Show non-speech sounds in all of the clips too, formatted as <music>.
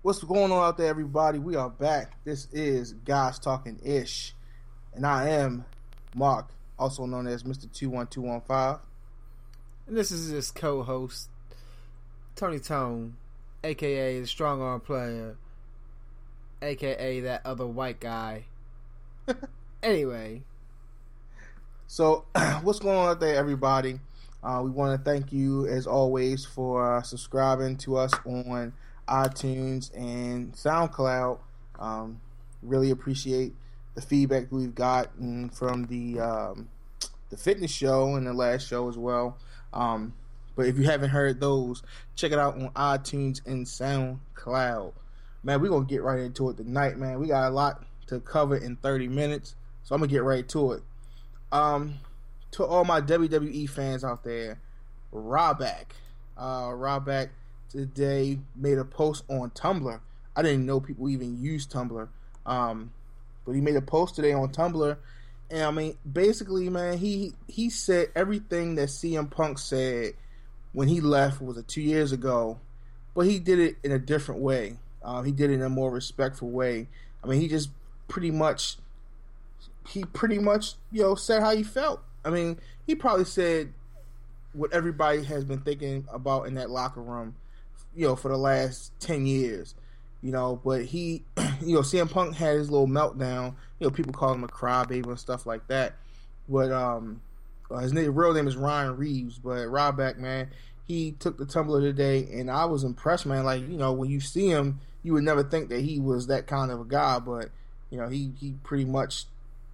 What's going on out there, everybody? We are back. This is Guys Talking Ish, and I am Mark, also known as Mr. Two One Two One Five. And this is his co-host, Tony Tone, aka the Strong Arm Player, aka that other white guy. <laughs> anyway, So, <clears throat> what's going on out there, everybody? Uh, we want to thank you, as always, for uh, subscribing to us on iTunes and SoundCloud. Um, really appreciate the feedback we've gotten from the um, the fitness show and the last show as well. Um, but if you haven't heard those, check it out on iTunes and SoundCloud. Man, we're gonna get right into it tonight, man. We got a lot to cover in 30 minutes, so I'm gonna get right to it. Um, to all my WWE fans out there, Ryback, uh, Ryback today made a post on Tumblr. I didn't know people even use Tumblr, um, but he made a post today on Tumblr, and I mean, basically, man, he he said everything that CM Punk said when he left was a two years ago, but he did it in a different way. Uh, he did it in a more respectful way. I mean, he just pretty much he pretty much you know said how he felt. I mean, he probably said what everybody has been thinking about in that locker room, you know, for the last ten years. You know, but he, <clears throat> you know, CM Punk had his little meltdown. You know, people call him a crybaby and stuff like that. But um, uh, his name, real name is Ryan Reeves. But Ryback, man, he took the Tumblr today, and I was impressed, man. Like you know, when you see him, you would never think that he was that kind of a guy, but you know, he he pretty much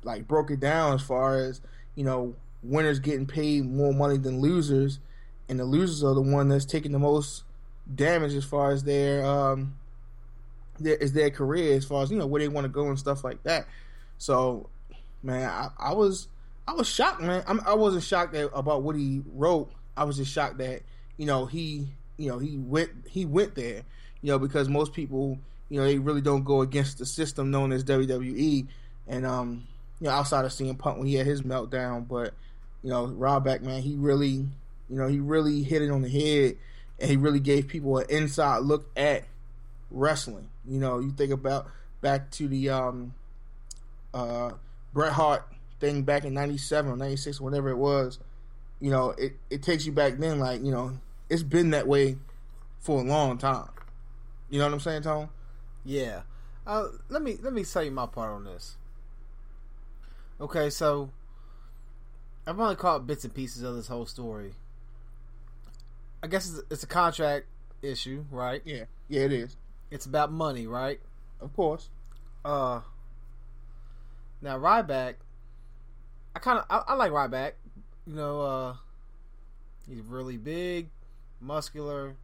like broke it down as far as you know winners getting paid more money than losers, and the losers are the one that's taking the most damage as far as their um their is their career as far as you know where they want to go and stuff like that. So, man, I, I was I was shocked, man. I'm, I wasn't shocked that, about what he wrote. I was just shocked that you know he you know he went he went there. You know because most people you know they really don't go against the system known as WWE, and um you know outside of CM Punk when he had his meltdown, but you know Ryback man he really you know he really hit it on the head, and he really gave people an inside look at wrestling. You know, you think about back to the um, uh, Bret Hart thing back in '97 or '96, whatever it was. You know, it, it takes you back then. Like you know, it's been that way for a long time. You know what I'm saying, Tone? yeah. Uh, let me let me you my part on this. Okay, so I've only caught bits and pieces of this whole story. I guess it's, it's a contract issue, right? Yeah, yeah, it is. It's about money, right? Of course. Uh, now Ryback, I kind of I, I like Ryback. You know, uh, he's really big, muscular,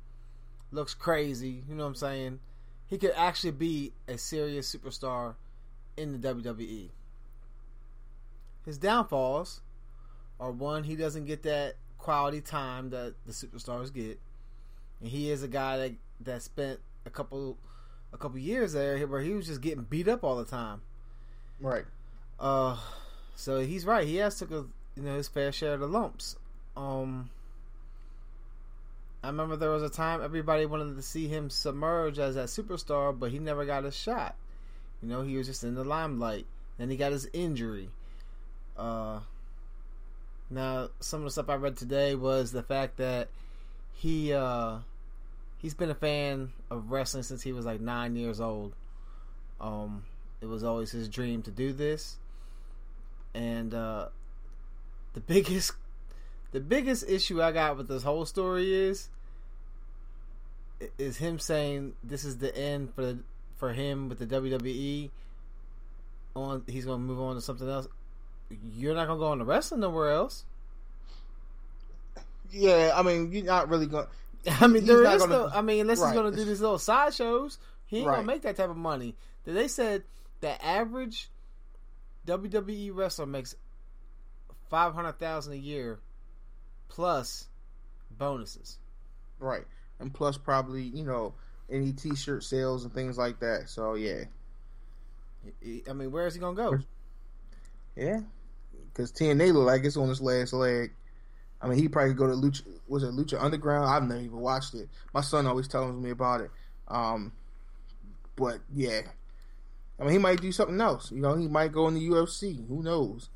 looks crazy. You know what I'm saying? He could actually be a serious superstar in the WWE. His downfalls are one, he doesn't get that quality time that the superstars get, and he is a guy that that spent a couple a couple years there where he was just getting beat up all the time. Right. Uh, so he's right. He has took a you know his fair share of the lumps. Um, I remember there was a time everybody wanted to see him submerge as that superstar, but he never got a shot. You know, he was just in the limelight. Then he got his injury. Uh, now some of the stuff I read today was the fact that he uh he's been a fan of wrestling since he was like nine years old. Um, it was always his dream to do this, and uh, the <laughs> biggest the biggest issue I got with this whole story is is him saying this is the end for for him with the WWE. On he's gonna move on to something else. You're not gonna go on to wrestling nowhere else. Yeah, I mean, you're not really going. <laughs> I mean, there is gonna- no. I mean, unless Right. he's going to do these little side shows, he ain't Right. gonna make that type of money. They said the average WWE wrestler makes five hundred thousand a year plus bonuses. Right, and plus probably you know any T-shirt sales and things like that. So yeah, I mean, where is he gonna go? yeah, because TNA look like it's on its last leg. I mean, he probably could go to Lucha. Was it Lucha Underground? I've never even watched it. My son always tells me about it. Um, but yeah, I mean, he might do something else. You know, he might go in the UFC. Who knows?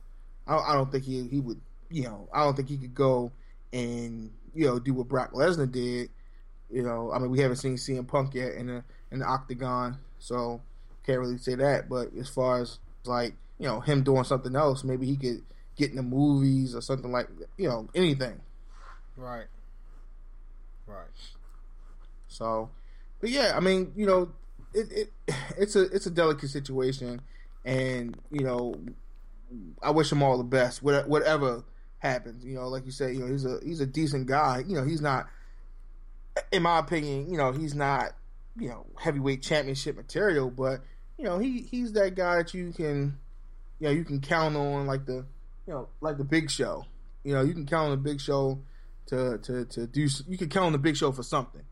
I, I don't think he he would. You know, I don't think he could go and you know do what Brock Lesnar did. You know, I mean, we haven't seen CM Punk yet in the in the octagon, so can't really say that. But as far as like you know him doing something else, maybe he could get in the movies or something like you know anything. Right. Right. So, but yeah, I mean, you know, it, it <sighs> it's a it's a delicate situation, and you know, I wish him all the best. Whatever happens, you know, like you said, you know, he's a he's a decent guy. You know, he's not, in my opinion, you know, he's not, you know, heavyweight championship material, but you know, he he's that guy that you can, you know, you can count on, like the, you know, like the Big Show. You know, you can count on the Big Show to to to do. You can count on the Big Show for something.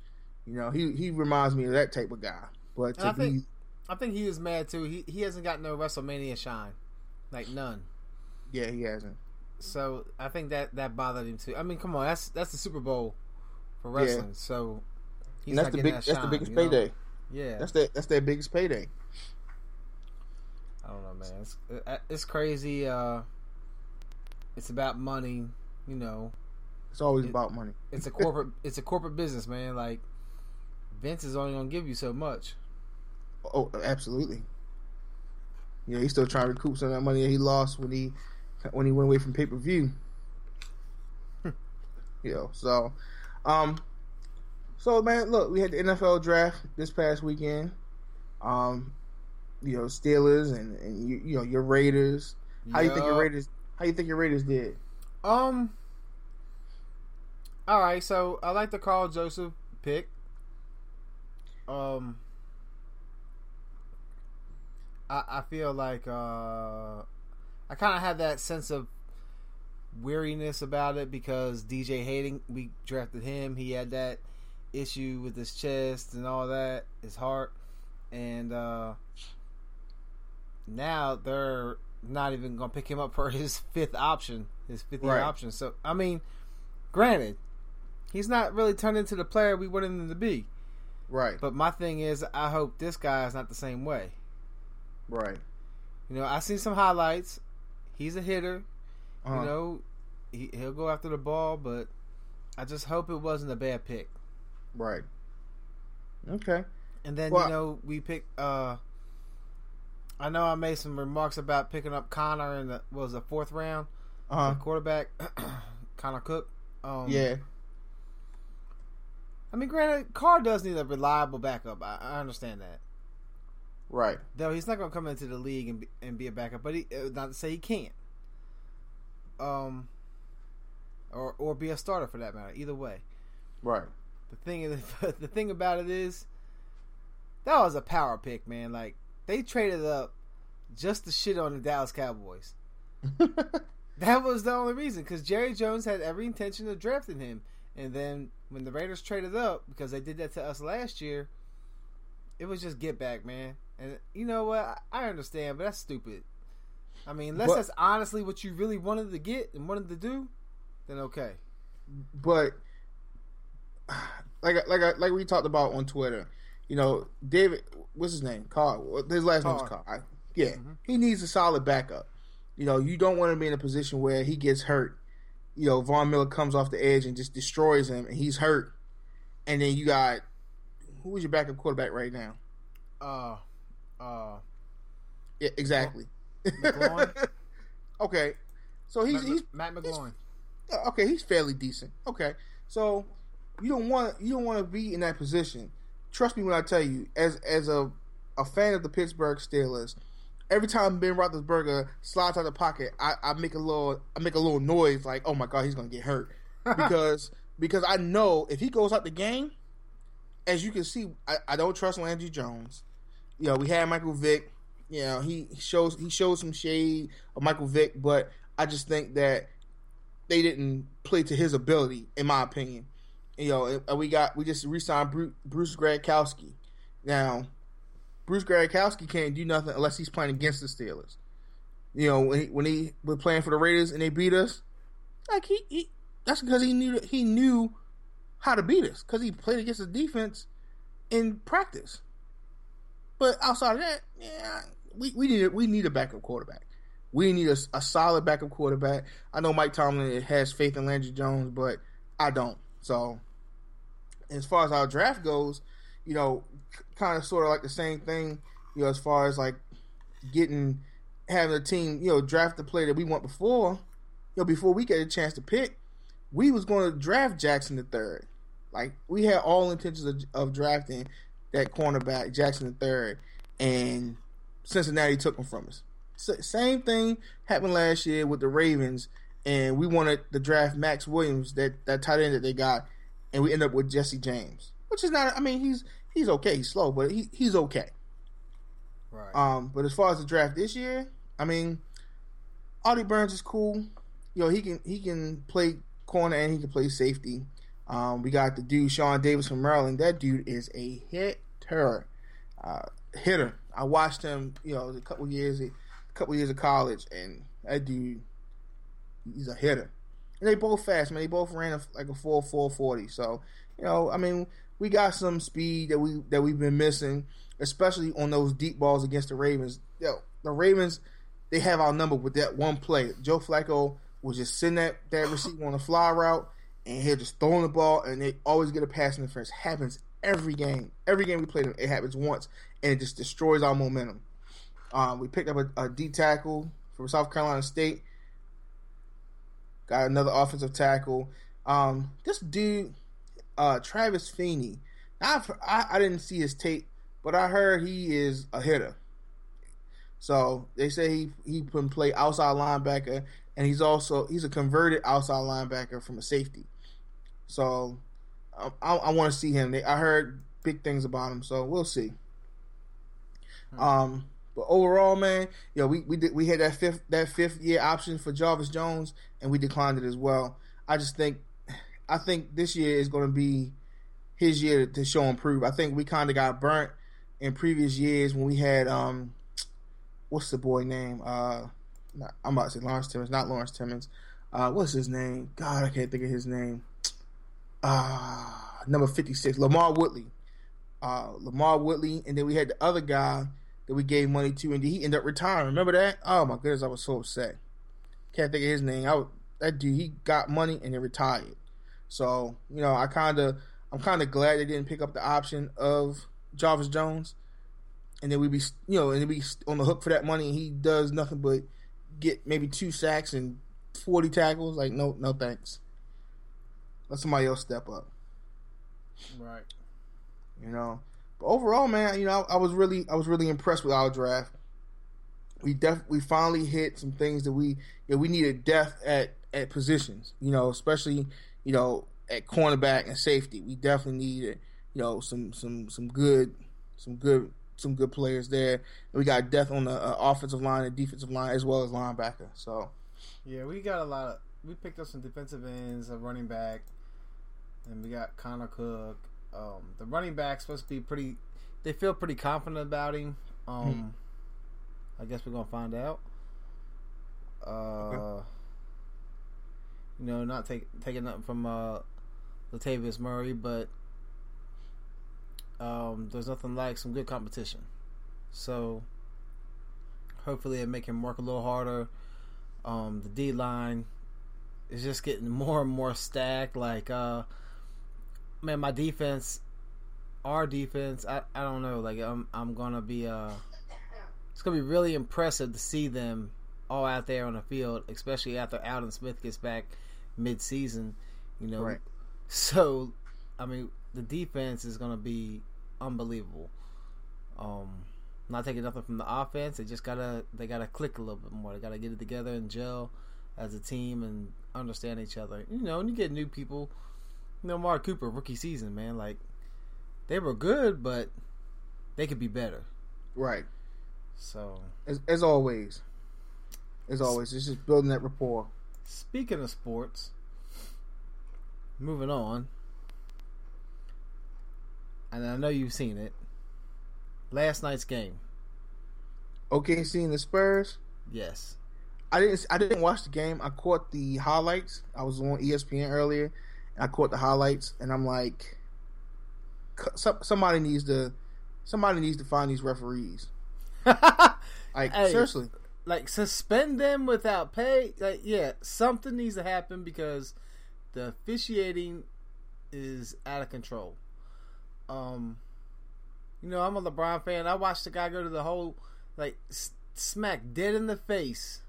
You know, he he reminds me of that type of guy. But I think I think he was mad too. He he hasn't got no WrestleMania shine, like none. Yeah, he hasn't. So I think that that bothered him too. I mean, come on, that's that's the Super Bowl for wrestling. Yeah. So he's that's the big that shine, that's the biggest payday. Know? Yeah, that's the that's their biggest payday. I don't know, man. It's uh, it's crazy. Uh, it's about money, you know. It's always it, about money. it's a <laughs> corporate. it's a corporate business, man. Like Vince is only gonna give you so much. Oh, absolutely. Yeah, he's still trying to recoup some of that money that he lost when he when he went away from pay per view. <laughs> you know, so um so man, look, we had the NFL draft this past weekend. Um, you know, Steelers and, and you, you know, your Raiders. How do you think your Raiders how you think your Raiders did? Um all right, so I like the Karl Joseph pick. Um, I I feel like uh, I kind of had that sense of weariness about it because DJ Hayden, we drafted him. He had that issue with his chest and all that, his heart, and uh, now they're not even gonna pick him up for <laughs> his fifth option, his fifth right. option. So I mean, granted, he's not really turned into the player we wanted him to be. Right. But my thing is, I hope this guy is not the same way. Right. You know, I seen some highlights. He's a hitter. Uh-huh. You know, he, he'll go after the ball, but I just hope it wasn't a bad pick. Right. Okay. And then well, you know we pick. uh I know I made some remarks about picking up Connor in the was the fourth round, uh-huh. quarterback <clears throat> Connor Cook. Um, yeah. I mean, granted, Carr does need a reliable backup. I, I understand that. Right. Though he's not going to come into the league and be, and be a backup, but he, uh, not to say he can't. Um, or or be a starter for that matter. Either way. Right. The thing is, <laughs> the thing about it is, that was a power pick, man. Like they traded up just to shit on the Dallas Cowboys. <laughs> that was the only reason because Jerry Jones had every intention of drafting him, and then when the Raiders traded up because they did that to us last year, it was just get back, man. And you know what? I understand, but that's stupid. I mean, unless but, that's honestly what you really wanted to get and wanted to do, then okay. But <sighs> like like like we talked about on Twitter, you know, David, what's his name? Carl. His last name is Carl. I, yeah, mm-hmm. he needs a solid backup. You know, you don't want to be in a position where he gets hurt you know, Von Miller comes off the edge and just destroys him, and he's hurt. And then you got who is your backup quarterback right now? Uh, uh, yeah, exactly. <laughs> okay, so he's Matt, he's Matt McGloin. He's, okay, he's fairly decent. Okay, so you don't want you don't want to be in that position. Trust me when I tell you, as as a a fan of the Pittsburgh Steelers, every time Ben Roethlisberger slides out of the pocket, I, I make a little I make a little noise like, oh my god, he's gonna get hurt <laughs> because because I know if he goes out the game, as you can see, I, I don't trust Landry Jones. You know, we had Michael Vick. You know, he shows he shows some shade of Michael Vick, but I just think that they didn't play to his ability, in my opinion. You know, we got we just re-signed Bruce, Bruce Gradkowski. Now, Bruce Gradkowski can't do nothing unless he's playing against the Steelers. You know, when he, when he was playing for the Raiders and they beat us, like he, he that's because he knew he knew how to beat us because he played against the defense in practice. but outside of that, yeah, we, we need we need a backup quarterback. We need a, a solid backup quarterback. I know Mike Tomlin has faith in Landry Jones, but I don't. So, as far as our draft goes, you know, kind of sort of like the same thing. You know, as far as like getting having a team, you know, draft the player that we want before, you know, before we get a chance to pick, we was going to draft Jackson the third. Like we had all intentions of, of drafting that cornerback Jackson the third, and Cincinnati took him from us. Same thing happened last year with the Ravens, and we wanted to draft Maxx Williams, that that tight end that they got, and we end up with Jesse James, which is not. I mean, he's he's okay. He's slow, but he, he's okay. Right. Um, but as far as the draft this year, I mean, Artie Burns is cool. You know, he can he can play corner and he can play safety. Um, we got the dude Sean Davis from Maryland. That dude is a hitter, uh, hitter. I watched him, you know, a couple years, a couple years of college, and that dude, he's a hitter. And they both fast, man. They both ran a, like a four four forty. So, you know, I mean, we got some speed that we that we've been missing, especially on those deep balls against the Ravens. Yo, the Ravens, they have our number with that one play. Joe Flacco was just sitting that that receiver on a fly route, and he'll just throwing the ball, and they always get a pass interference. Happens every game. Every game we play them, it happens once, and it just destroys our momentum. Um, we picked up a, a D tackle from South Carolina State. Got another offensive tackle. Um, this dude, uh, Travis Feeney. I, I didn't see his tape, but I heard he is a hitter. So they say he he can play outside linebacker, and he's also he's a converted outside linebacker from a safety. So um, I, I want to see him. I heard big things about him, so we'll see. Hmm. Um, but overall, man, know, we we did we had that fifth that fifth year option for Jarvis Jones, and we declined it as well. I just think, I think this year is going to be his year to show improve. I think we kind of got burnt in previous years when we had um, what's the boy name? Uh, I'm about to say Lawrence Timmons, not Lawrence Timmons. Uh, what's his name? God, I can't think of his name. Uh, number 56, LaMarr Woodley. Uh, LaMarr Woodley, and then we had the other guy that we gave money to, and he ended up retiring. Remember that? Oh my goodness, I was so upset. Can't think of his name. I was, that dude, he got money and then retired. So you know, I kind of, I'm kind of glad they didn't pick up the option of Jarvis Jones, and then we be, you know, and then be on the hook for that money. And he does nothing but get maybe two sacks and forty tackles. Like, no, no thanks. Let somebody else step up. Right. You know. But overall, man, you know, I, I was really I was really impressed with our draft. We def we finally hit some things that we you know, we needed depth at at positions. You know, especially you know at cornerback and safety. We definitely needed you know some some some good some good some good players there. And we got depth on the uh, offensive line and defensive line as well as linebacker. So yeah, we got a lot of we picked up some defensive ends, a running back, and we got Connor Cook. Um, the running back's supposed to be pretty. They feel pretty confident about him. Um, hmm. I guess we're gonna find out. Uh, okay. you know, not take, taking nothing from uh, Latavius Murray, but um, there's nothing like some good competition. So hopefully, it make him work a little harder. Um, the D line is just getting <laughs> more and more stacked. Like, uh, man, my defense, our defense, I, I don't know. Like I'm I'm gonna be uh, it's gonna be really impressive to see them all out there on the field, especially after Aldon Smith gets back mid season. You know, right. so I mean the defense is gonna be unbelievable. Um, not taking nothing from the offense. They just gotta they gotta click a little bit more. They gotta get it together and gel as a team and understand each other. You know, and you get new people you know, Amari Cooper rookie season, man. Like they were good, but they could be better. Right. So as, as always, as always, it's just building that rapport. Speaking of sports, moving on, and I know you've seen it. Last night's game. Okay, seeing the Spurs. Yes. I didn't. I didn't watch the game. I caught the highlights. I was on ESPN earlier, I caught the highlights, and I'm like, somebody needs to somebody needs to find these referees. <laughs> like Hey. seriously, like suspend them without pay. Like, yeah, something needs to happen because the officiating is out of control. Um, you know, I'm a LeBron fan. I watched the guy go to the whole like s- smack dead in the face,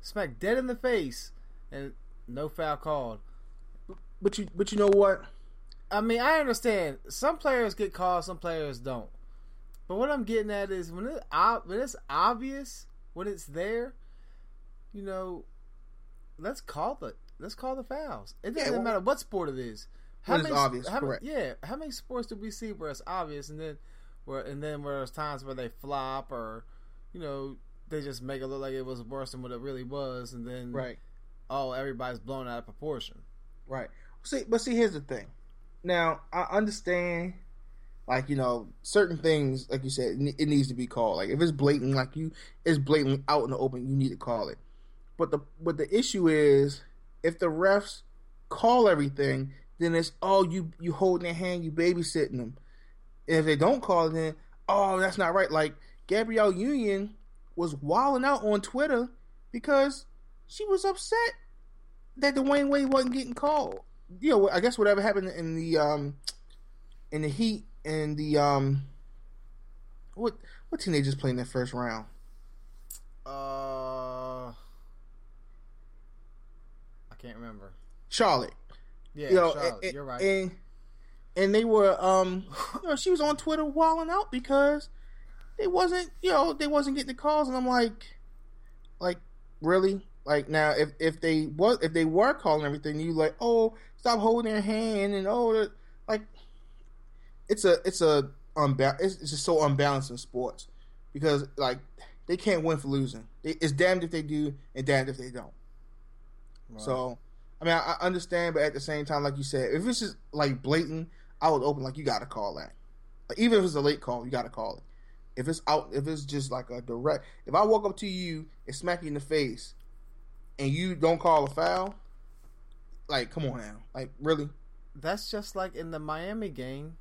smack dead in the face, and no foul called. But you but you know what? I mean, I understand some players get called, some players don't. But what I'm getting at is when it when it's obvious, when it's there, you know, let's call the let's call the fouls. It doesn't well- matter what sport it is. When it's obvious, how, correct. Yeah, how many sports do we see where it's obvious and then where and then where there's times where they flop or you know they just make it look like it was worse than what it really was, and then Right, oh everybody's blown out of proportion. right. See, but see, here's the thing. Now I understand, like you know, certain things, like you said, it needs to be called. Like if it's blatant, like you, it's blatant out in the open, you need to call it. But the but the issue is if the refs call everything, then it's oh you you holding their hand, you babysitting them. And if they don't call it, then oh that's not right. Like Gabrielle Union was wilding out on Twitter because she was upset that Dwyane Wade wasn't getting called. You know, I guess whatever happened in the um in the Heat and the um what what team they just played in their first round? Uh, I can't remember. Charlotte. Yeah, you know, Charlotte, and, you're right. And and they were um you know, she was on Twitter walling out because they wasn't you know, they wasn't getting the calls and I'm like like really? Like now if if they was if they were calling everything you like, oh, stop holding their hand and oh like it's a it's a unba- it's, it's just so unbalanced in sports because like they can't win for losing. It's damned if they do and damned if they don't. Right. So, I mean, I, I understand, but at the same time, like you said, if it's just like blatant, I would open like you got to call that. Like, even if it's a late call, you got to call it. If it's out, if it's just like a direct, if I walk up to you and smack you in the face, and you don't call a foul, like come on now, like really, that's just like in the Miami game.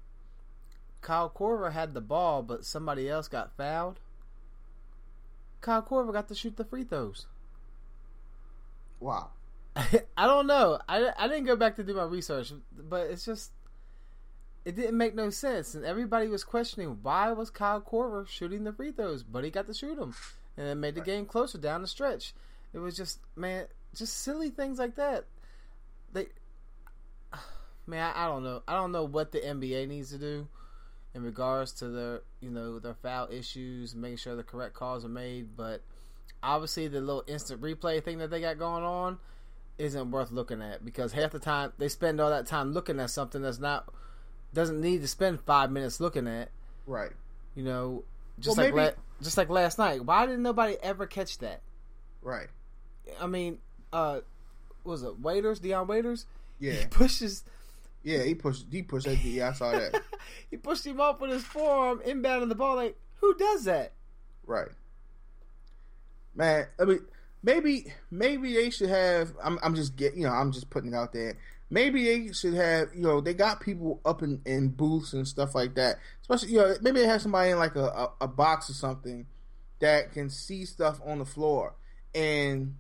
Kyle Korver had the ball, but somebody else got fouled. Kyle Korver got to shoot the free throws. wow. <laughs> I don't know. I, I didn't go back to do my research, but it's just it didn't make no sense, and everybody was questioning why was Kyle Korver shooting the free throws, but he got to shoot them, and it made the game closer down the stretch. It was just man, just silly things like that. They, man, I, I don't know. I don't know what the NBA needs to do in regards to their you know their foul issues, making sure the correct calls are made, but obviously the little instant replay thing that they got going on isn't worth looking at because half the time they spend all that time looking at something that's not doesn't need to spend five minutes looking at. Right. You know, just Well, like maybe- la- just like last night. Why didn't nobody ever catch that? Right. I mean, uh, was it Waiters? Dion Waiters? Yeah. He pushes. Yeah. He pushed. He pushed that. Yeah, I saw that. <laughs> he pushed him up with his forearm, inbounding the ball. Like, who does that? Right. Man, I mean, maybe maybe they should have. I'm I'm just get you know I'm just putting it out there. Maybe they should have you know they got people up in, in booths and stuff like that. Especially you know maybe they have somebody in like a, a, a box or something that can see stuff on the floor and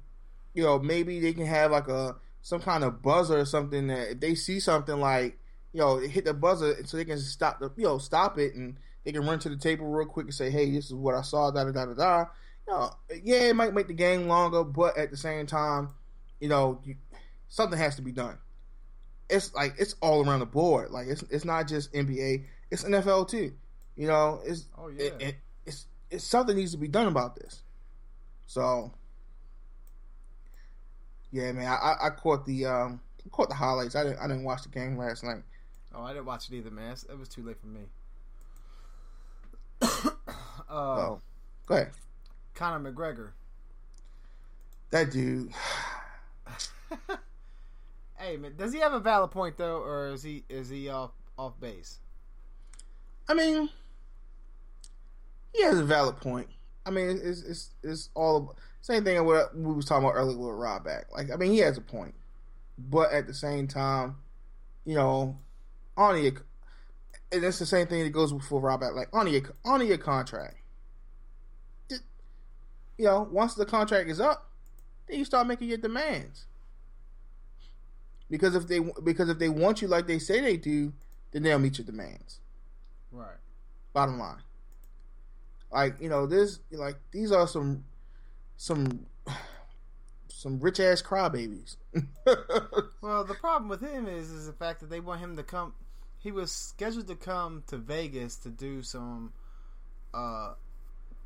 you know maybe they can have like a some kind of buzzer or something that if they see something like you know hit the buzzer so they can stop the you know stop it and they can run to the table real quick and say hey this is what I saw da da da da da. You know yeah it might make the game longer but at the same time you know you, something has to be done. It's like it's all around the board. Like it's it's not just NBA it's NFL too. You know it's Oh it, it, it's it's something needs to be done about this. So yeah, man, I, I- caught the um, caught the highlights. I didn't I didn't watch the game last night. Oh, I didn't watch it either, man. It was too late for me. <coughs> uh, Oh, go ahead. Conor McGregor. That dude. <sighs> hey man, does he have a valid point though, or is he is he off off base? I mean, he has a valid point. I mean, it's it's it's all same thing what we was talking about earlier with Ryback. Like, I mean, he has a point, but at the same time, you know, on the and it's the same thing that goes for Robert. Like on your honor your contract. You know, once the contract is up, then you start making your demands. Because if they because if they want you like they say they do, then they'll meet your demands. Right. Bottom line. Like you know, this like these are some some some rich ass crybabies. <laughs> well, the problem with him is is the fact that they want him to come. He was scheduled to come to Vegas to do some uh,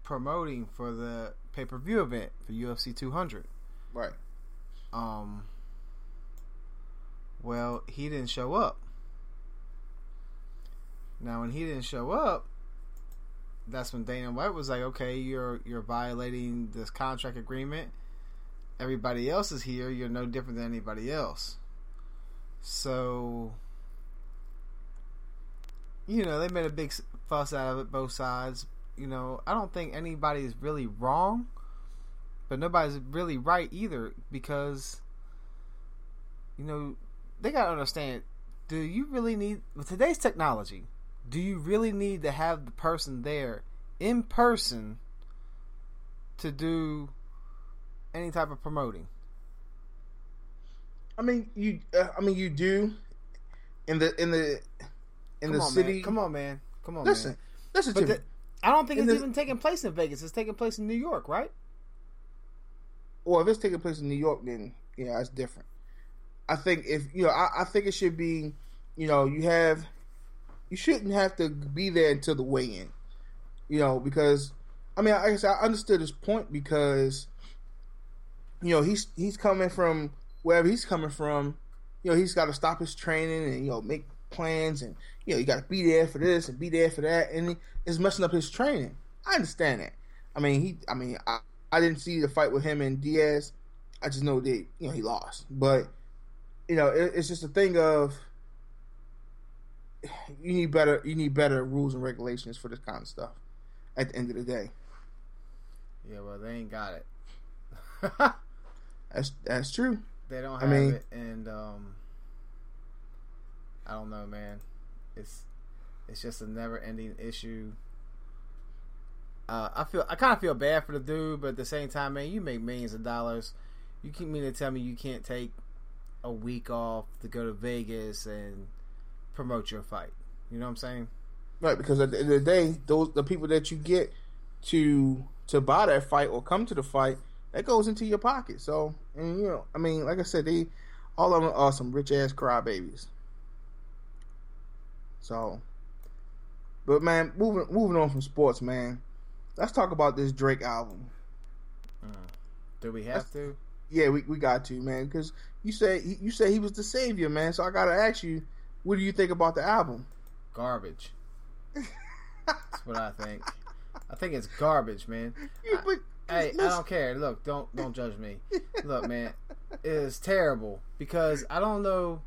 promoting for the pay per view event for UFC 200. Right. Um. Well, he didn't show up. Now, when he didn't show up, that's when Dana White was like, "Okay, you're you're violating this contract agreement. Everybody else is here. You're no different than anybody else." So, you know, they made a big fuss out of it, both sides. You know, I don't think anybody is really wrong, but nobody's really right either because, you know, they gotta understand. Do you really need with today's technology? Do you really need to have the person there in person to do any type of promoting? I mean, you. Uh, I mean, you do. In the in the in Come the on, city. man. Come on, man. Come on, listen, man. listen But to me. I don't think In it's the- even taking place in Vegas. It's taking place in New York, right? Well, if it's taking place in New York, then yeah, that's different. I think if you know, I, I think it should be, you know, you have, you shouldn't have to be there until the weigh-in, you know, because I mean, I guess I understood his point because, you know, he's he's coming from wherever he's coming from, you know, he's got to stop his training and you know make plans and you know you got to be there for this and be there for that, and it's messing up his training. I understand that. I mean, he, I mean, I, I didn't see the fight with him and Diaz. I just know that you know he lost, but you know it, it's just a thing of you need better you need better rules and regulations for this kind of stuff. At the end of the day, Yeah, well, they ain't got it. <laughs> that's that's true. they don't I have mean- it, and um, I don't know, man. It's it's just a never-ending issue. Uh, I feel I kind of feel bad for the dude, but at the same time, man, you make millions of dollars. You keep mean to tell me you can't take a week off to go to Vegas and promote your fight? You know what I'm saying? Right, because at the end of the day, those the people that you get to to buy that fight or come to the fight, that goes into your pocket. So, and you know, I mean, like I said, they all of them are some rich ass crybabies. So, but man, moving moving on from sports, man, let's talk about this Drake album. Mm. Do we have to? Yeah, we, we got to man because you said you said he was the savior, man. So I gotta ask you, what do you think about the album? Garbage. That's what I think. I think it's garbage, man. Yeah, <laughs> but Hey, I don't care. Look, don't don't judge me. Look, man, it is terrible because I don't know.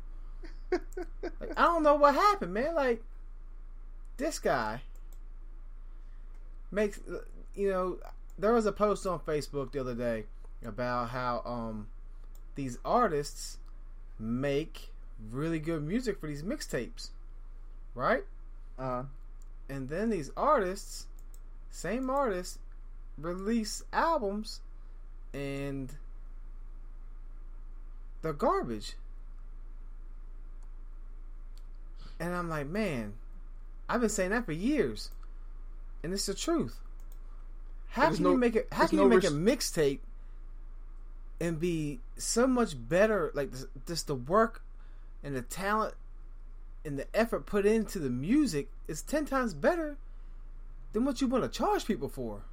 Like, I don't know what happened, man. Like this guy makes you know. There was a post on Facebook the other day about how um these artists make really good music for these mixtapes, right? uh, and then these artists, same artists, release albums, and they're garbage. And I'm like, man, I've been saying that for years, and it's the truth. How There's can no- you make it? How can no you make res- a mixtape and be so much better? Like this- just the work and the talent and the effort put into the music is ten times better than what you want to charge people for.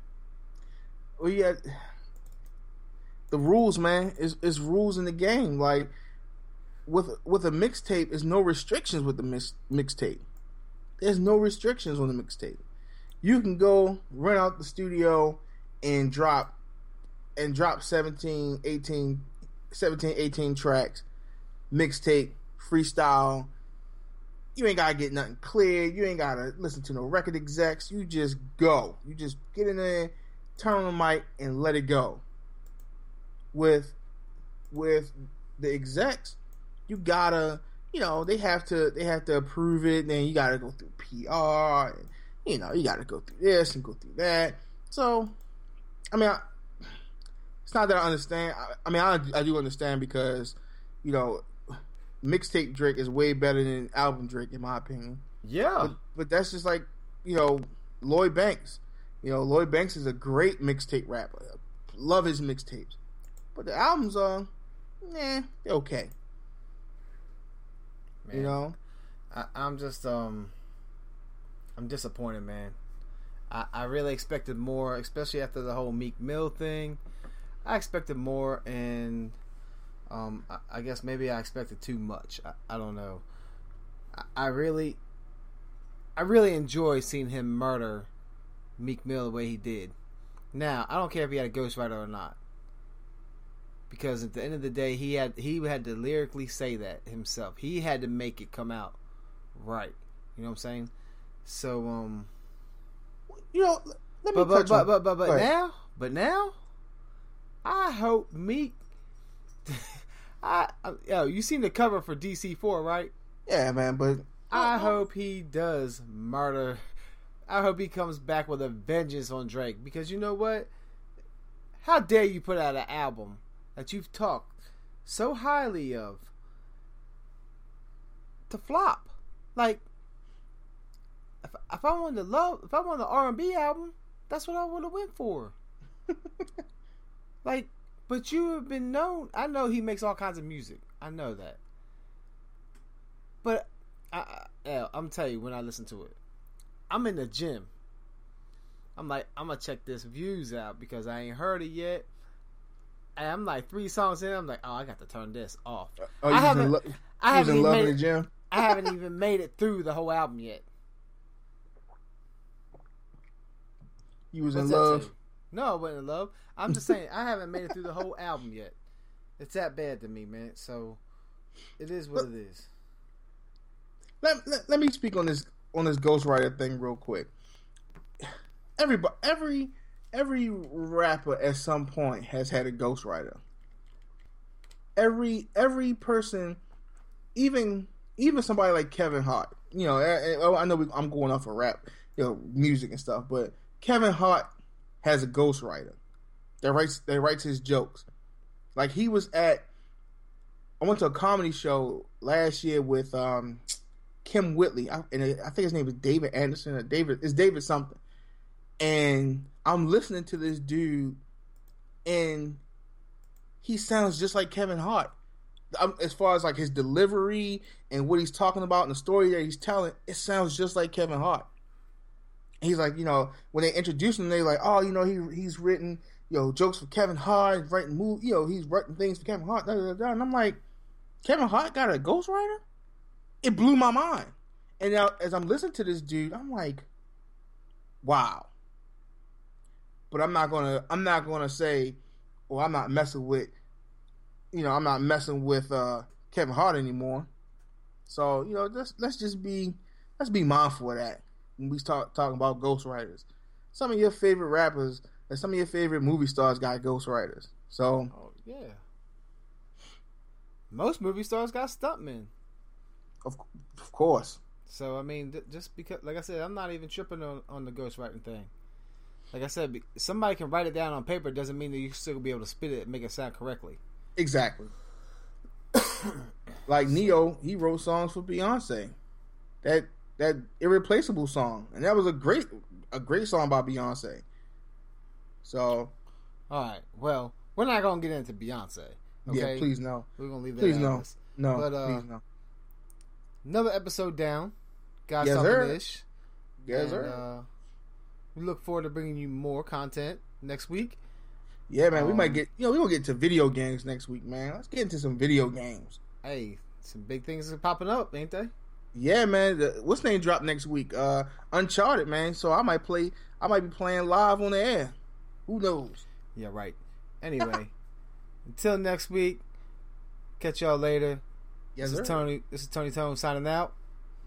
well, yeah, the rules, man, is is rules in the game. Like with with a mixtape, there's no restrictions with the mix, mixtape. There's no restrictions on the mixtape. You can go rent out the studio and drop and drop 17, 18, 17, 18 tracks, mixtape, freestyle. You ain't gotta get nothing clear. You ain't gotta listen to no record execs. You just go. You just get in there, turn on the mic, and let it go. With with the execs, you gotta you know they have to they have to approve it. Then you got to go through PR, and you know you got to go through this and go through that. So, I mean, I, it's not that I understand. I, I mean, I, I do understand because you know mixtape Drake is way better than album Drake in my opinion. Yeah, but, but that's just like you know Lloyd Banks. You know Lloyd Banks is a great mixtape rapper. Love his mixtapes, but the albums are, nah, they're okay. Man, you know, I, I'm just um, I'm disappointed, man. I, I really expected more, especially after the whole Meek Mill thing. I expected more, and um, I, I guess maybe I expected too much. I, I don't know. I, I really, I really enjoy seeing him murder Meek Mill the way he did. Now, I don't care if he had a ghostwriter or not. Because at the end of the day, he had he had to lyrically say that himself. He had to make it come out right. You know what I'm saying? So um you know, let me but, but, but, but, but, but now, but now I hope Meek I, I yo, you seen the cover for DC 4, right? Yeah, man, but I hope he does murder I hope he comes back with a vengeance on Drake because you know what? How dare you put out an album that you've talked so highly of to flop? Like, if, if I wanted to love, if I wanted an R and B album, that's what I would have went for. <laughs> like, but you have been known. I know he makes all kinds of music. I know that. But I, I, I'm tell you when I listen to it, I'm in the gym. I'm like, I'm gonna check this views out because I ain't heard it yet. And I'm like three songs in. I'm like, oh, I got to turn this off. Oh, I haven't. Lo- I haven't in love in the gym. I haven't even made it through the whole album yet. You was What's in love. No, I wasn't in love. I'm just saying I haven't made it through the whole album yet. It's that bad to me, man. So it is what it is. Let, let, let me speak on this on this ghostwriter thing real quick. Everybody, every every rapper at some point has had a ghostwriter. Every every person, even even somebody like Kevin Hart. You know, I, I know we, I'm going off of rap, you know, music and stuff, but Kevin Hart has a ghostwriter that writes that writes his jokes. Like he was at, I went to a comedy show last year with um, Kym Whitley, and I think his name is David Anderson or David. It's David something. And I'm listening to this dude, and he sounds just like Kevin Hart. as far as like his delivery and what he's talking about and the story that he's telling, it sounds just like Kevin Hart. He's like, you know, when they introduce him, they're like, oh, you know, he he's written, you know, jokes for Kevin Hart, writing move, you know, he's writing things for Kevin Hart. Da, da, da. And I'm like, Kevin Hart got a ghostwriter? it blew my mind. And now, as I'm listening to this dude, I'm like, wow. But I'm not gonna, I'm not gonna say, well, I'm not messing with, you know, I'm not messing with uh, Kevin Hart anymore. So you know, let's let's just be, let's be mindful of that when we start talking about ghostwriters. Some of your favorite rappers and some of your favorite movie stars got ghostwriters. So, oh yeah, most movie stars got stuntmen. Of, of course. So I mean, just because, like I said, I'm not even tripping on, on the ghostwriting thing. Like I said, somebody can write it down on paper doesn't mean that you still be able to spit it and make it sound correctly. Exactly. <coughs> like Ne-Yo, he wrote songs for Beyonce. That that irreplaceable song, and that was a great a great song by Beyonce. So, all right. Well, we're not gonna get into Beyonce. Okay? Yeah, please no. We're gonna leave that. Please no. No, but, uh, please no another episode down. Guys yes, talking sir. ish. Yes, and, sir. Uh, we look forward to bringing you more content next week. Yeah, man. Um, we might um, get you know we gonna get to video games next week, man. Let's get into some video games. Hey, some big things are popping up, ain't they? Yeah, man. The, what's name drop next week? Uh, Uncharted, man. So I might play. I might be playing live on the air. Who knows? Yeah, right. Anyway, <laughs> until next week. Catch y'all later. Yes, this sir. is Tony. This is Tony Tone signing out.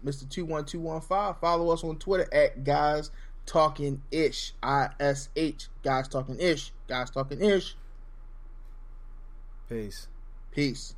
Mr. Two One Two One Five. Follow us on Twitter at Guys Talking Ish. I S H. Guys Talking Ish. Guys Talking Ish. Peace. Peace.